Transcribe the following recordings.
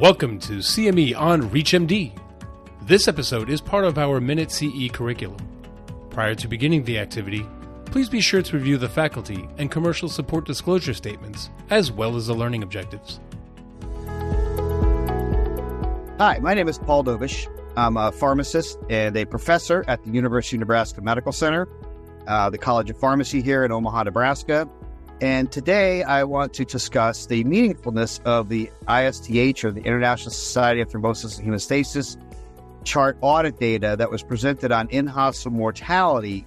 Welcome to CME on ReachMD. This episode is part of our Minute CE curriculum. Prior to beginning the activity, please be sure to review the faculty and commercial support disclosure statements, as well as the learning objectives. Hi, my name is Paul Dobesh. I'm a pharmacist and a professor at the University of Nebraska Medical Center, uh, the College of Pharmacy here in Omaha, Nebraska. And today I want to discuss the meaningfulness of the ISTH or the International Society of Thrombosis and Hemostasis chart audit data that was presented on in hospital mortality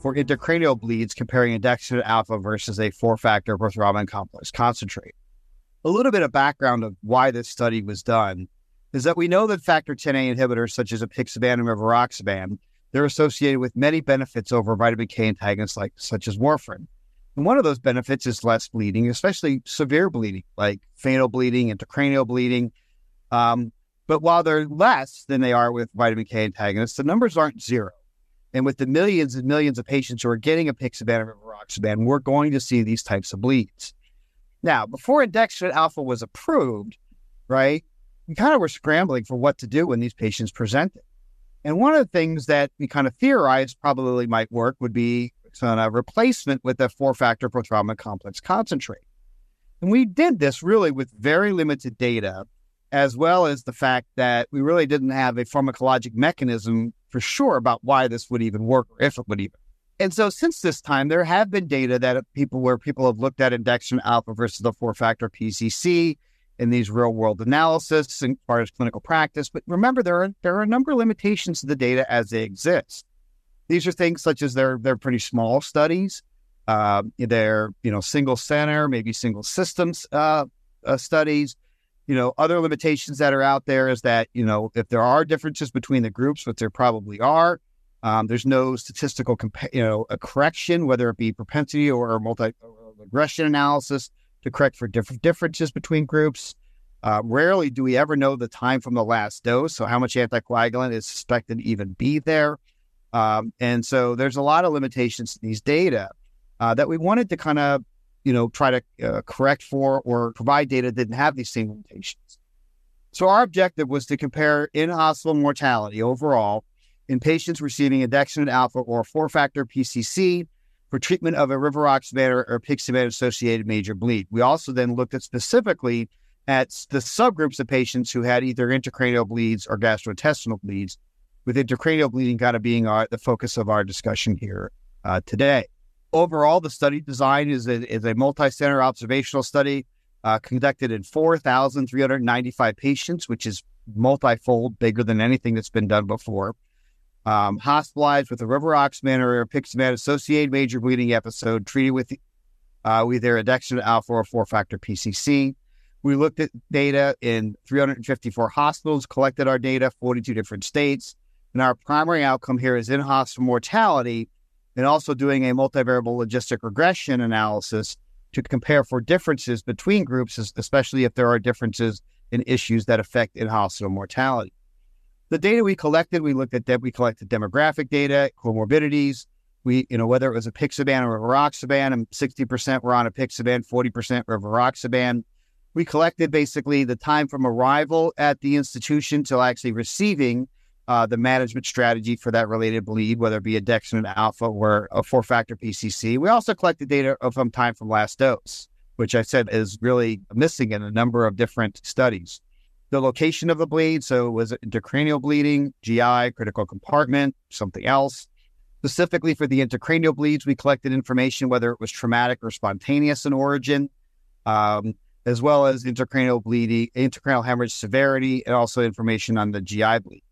for intracranial bleeds comparing andexanet alfa versus a four factor prothrombin complex concentrate. A little bit of background of why this study was done is that we know that factor 10A inhibitors such as apixaban and rivaroxaban, they're associated with many benefits over vitamin K antagonists like such as warfarin. And one of those benefits is less bleeding, especially severe bleeding, like fatal bleeding, intracranial bleeding. Um, but while they're less than they are with vitamin K antagonists, the numbers aren't zero. And with the millions and millions of patients who are getting a apixaban and rivaroxaban, we're going to see these types of bleeds. Now, before andexanet alfa was approved, right, we kind of were scrambling for what to do when these patients presented. And one of the things that we kind of theorized probably might work would be on a replacement with a four factor prothrombin complex concentrate. And we did this really with very limited data, as well as the fact that we really didn't have a pharmacologic mechanism for sure about why this would even work or if it would even. And so since this time, there have been data that people where people have looked at andexanet alfa versus the four factor PCC in these real world analysis as far as clinical practice. But remember, there are there are a number of limitations to the data as they exist. These are things such as they're they're pretty small studies. Uh, they're you know single center, maybe single systems uh, uh, studies. You know, other limitations that are out there is that you know if there are differences between the groups, which there probably are, um, there's no statistical compa- you know a correction, whether it be propensity or multi regression analysis to correct for different differences between groups. Uh, rarely do we ever know the time from the last dose, so how much anticoagulant is suspected to even be there. Um, and so there's a lot of limitations to these data uh, that we wanted to kind of, you know, try to uh, correct for or provide data that didn't have these same limitations. So our objective was to compare in-hospital mortality overall in patients receiving andexanet alfa or four-factor PCC for treatment of a rivaroxaban or, apixaban-associated major bleed. We also then looked at specifically at the subgroups of patients who had either intracranial bleeds or gastrointestinal bleeds with intracranial bleeding kind of being our, the focus of our discussion here uh, today. Overall, the study design is a, is a multi-center observational study uh, conducted in 4,395 patients, which is multifold, bigger than anything that's been done before. Um, hospitalized with a rivaroxaban or apixaban associated major bleeding episode, treated with uh, with andexanet alfa or four-factor PCC. We looked at data in 354 hospitals, collected our data, 42 different states. And our primary outcome here is in hospital mortality and also doing a multivariable logistic regression analysis to compare for differences between groups, especially if there are differences in issues that affect in hospital mortality. The data we collected, we looked at that, we collected demographic data, comorbidities, we, you know, whether it was apixaban or rivaroxaban, and 60% were on apixaban, 40% were rivaroxaban. We collected basically the time from arrival at the institution to actually receiving uh, the management strategy for that related bleed, whether it be andexanet alfa or a four factor PCC. We also collected data from time from last dose, which I said is really missing in a number of different studies. The location of the bleed, so was it intracranial bleeding, GI, critical compartment, something else? Specifically for the intracranial bleeds, we collected information whether it was traumatic or spontaneous in origin, um, as well as intracranial bleeding, intracranial hemorrhage severity, and also information on the GI bleeds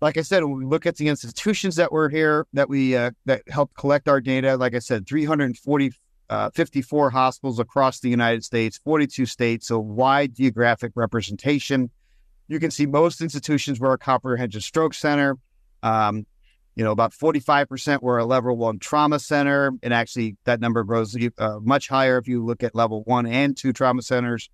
like I said, when we look at the institutions that were here that we uh, that helped collect our data, like I said, 340 uh, 54 hospitals across the United States, 42 states, so wide geographic representation. You can see most institutions were a comprehensive stroke center. Um, you know, about 45% were a level one trauma center. And actually, that number grows uh, much higher if you look at level one and two trauma centers.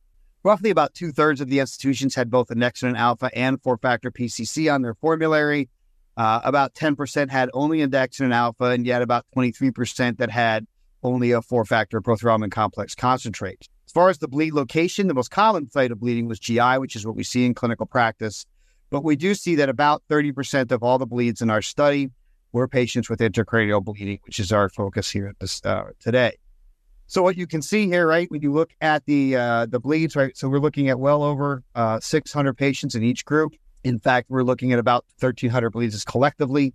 Roughly about two thirds of the institutions had both andexanet alfa and four factor PCC on their formulary. Uh, about 10% had only andexanet alfa, and yet about 23% that had only a four factor prothrombin complex concentrate. As far as the bleed location, the most common site of bleeding was GI, which is what we see in clinical practice. But we do see that about 30% of all the bleeds in our study were patients with intracranial bleeding, which is our focus here this uh, today. So what you can see here, right, when you look at the uh, the bleeds, right, so we're looking at well over uh, 600 patients in each group. In fact, we're looking at about 1,300 bleeds collectively.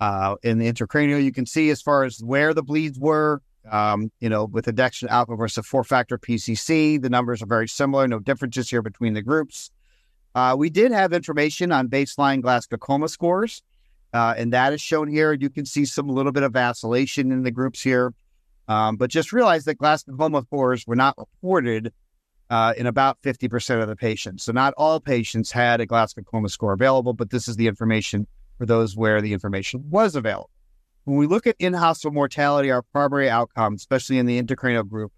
Uh, in the intracranial, you can see as far as where the bleeds were, um, you know, with andexanet alfa versus four factor PCC, the numbers are very similar, no differences here between the groups. Uh, we did have information on baseline Glasgow scores, uh, and that is shown here. You can see some little bit of vacillation in the groups here. Um, but just realize that Glasgow coma scores were not reported uh, in about 50% of the patients. So not all patients had a Glasgow coma score available, but this is the information for those where the information was available. When we look at in-hospital mortality, our primary outcome, especially in the intracranial group,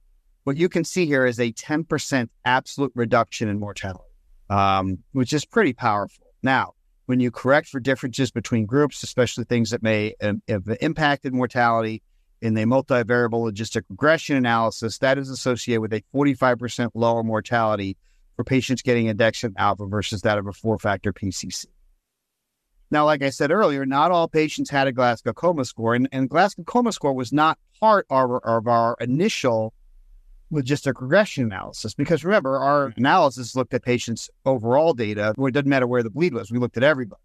what you can see here is a 10% absolute reduction in mortality, um, which is pretty powerful. Now, when you correct for differences between groups, especially things that may um, have impacted mortality, in the multivariable logistic regression analysis, that is associated with a 45% lower mortality for patients getting andexanet alfa versus that of a four factor PCC. Now, like I said earlier, not all patients had a Glasgow coma score, and, and Glasgow coma score was not part of our, of our initial logistic regression analysis because remember, our mm-hmm. analysis looked at patients' overall data, where it doesn't matter where the bleed was, we looked at everybody.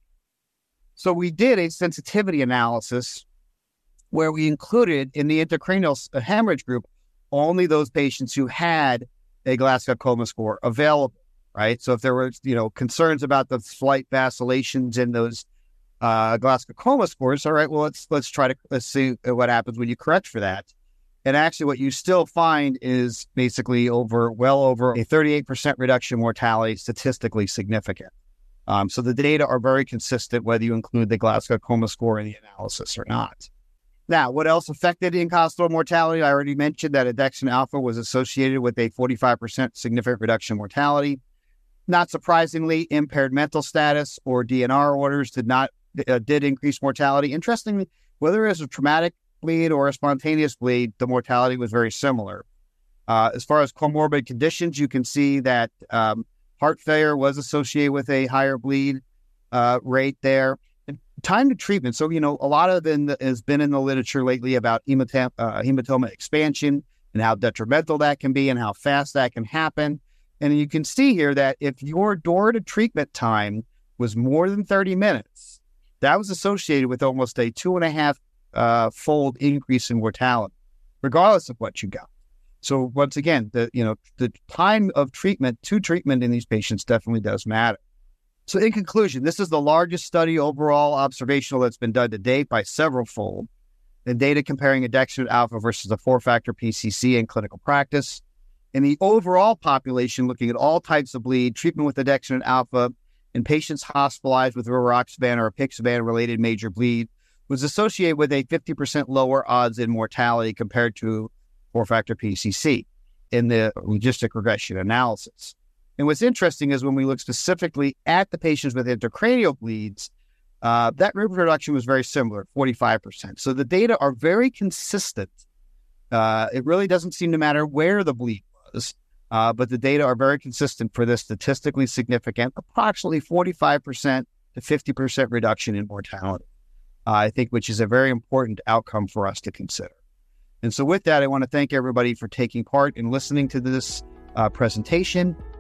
So we did a sensitivity analysis where we included in the intracranial hemorrhage group only those patients who had a Glasgow coma score available, right? So if there were, you know, concerns about the slight vacillations in those uh, Glasgow coma scores, all right, well, let's let's try to let's see what happens when you correct for that. And actually, what you still find is basically over well over a 38% reduction mortality, statistically significant. Um, so the data are very consistent whether you include the Glasgow coma score in the analysis or not. Now, what else affected in-hospital mortality? I already mentioned that andexanet alfa was associated with a 45% significant reduction in mortality. Not surprisingly, impaired mental status or DNR orders did not uh, did increase mortality. Interestingly, whether it was a traumatic bleed or a spontaneous bleed, the mortality was very similar. Uh, as far as comorbid conditions, you can see that um, heart failure was associated with a higher bleed uh, rate there time to treatment. So, you know, a lot of it has been in the literature lately about hematoma, uh, hematoma expansion and how detrimental that can be and how fast that can happen. And you can see here that if your door to treatment time was more than 30 minutes, that was associated with almost a two and a half uh, fold increase in mortality, regardless of what you got. So once again, the you know the time of treatment to treatment in these patients definitely does matter. So, in conclusion, this is the largest study overall observational that's been done to date by several fold. The data comparing andexanet alfa versus a four factor PCC in clinical practice. In the overall population, looking at all types of bleed, treatment with andexanet alfa in patients hospitalized with rivaroxaban or apixaban related major bleed was associated with a 50% lower odds in mortality compared to four factor PCC in the logistic regression analysis. And what's interesting is when we look specifically at the patients with intracranial bleeds, uh, that reduction was very similar, 45%. So the data are very consistent. Uh, it really doesn't seem to matter where the bleed was, uh, but the data are very consistent for this statistically significant, approximately 45% to 50% reduction in mortality, uh, I think, which is a very important outcome for us to consider. And so, with that, I want to thank everybody for taking part in listening to this uh, presentation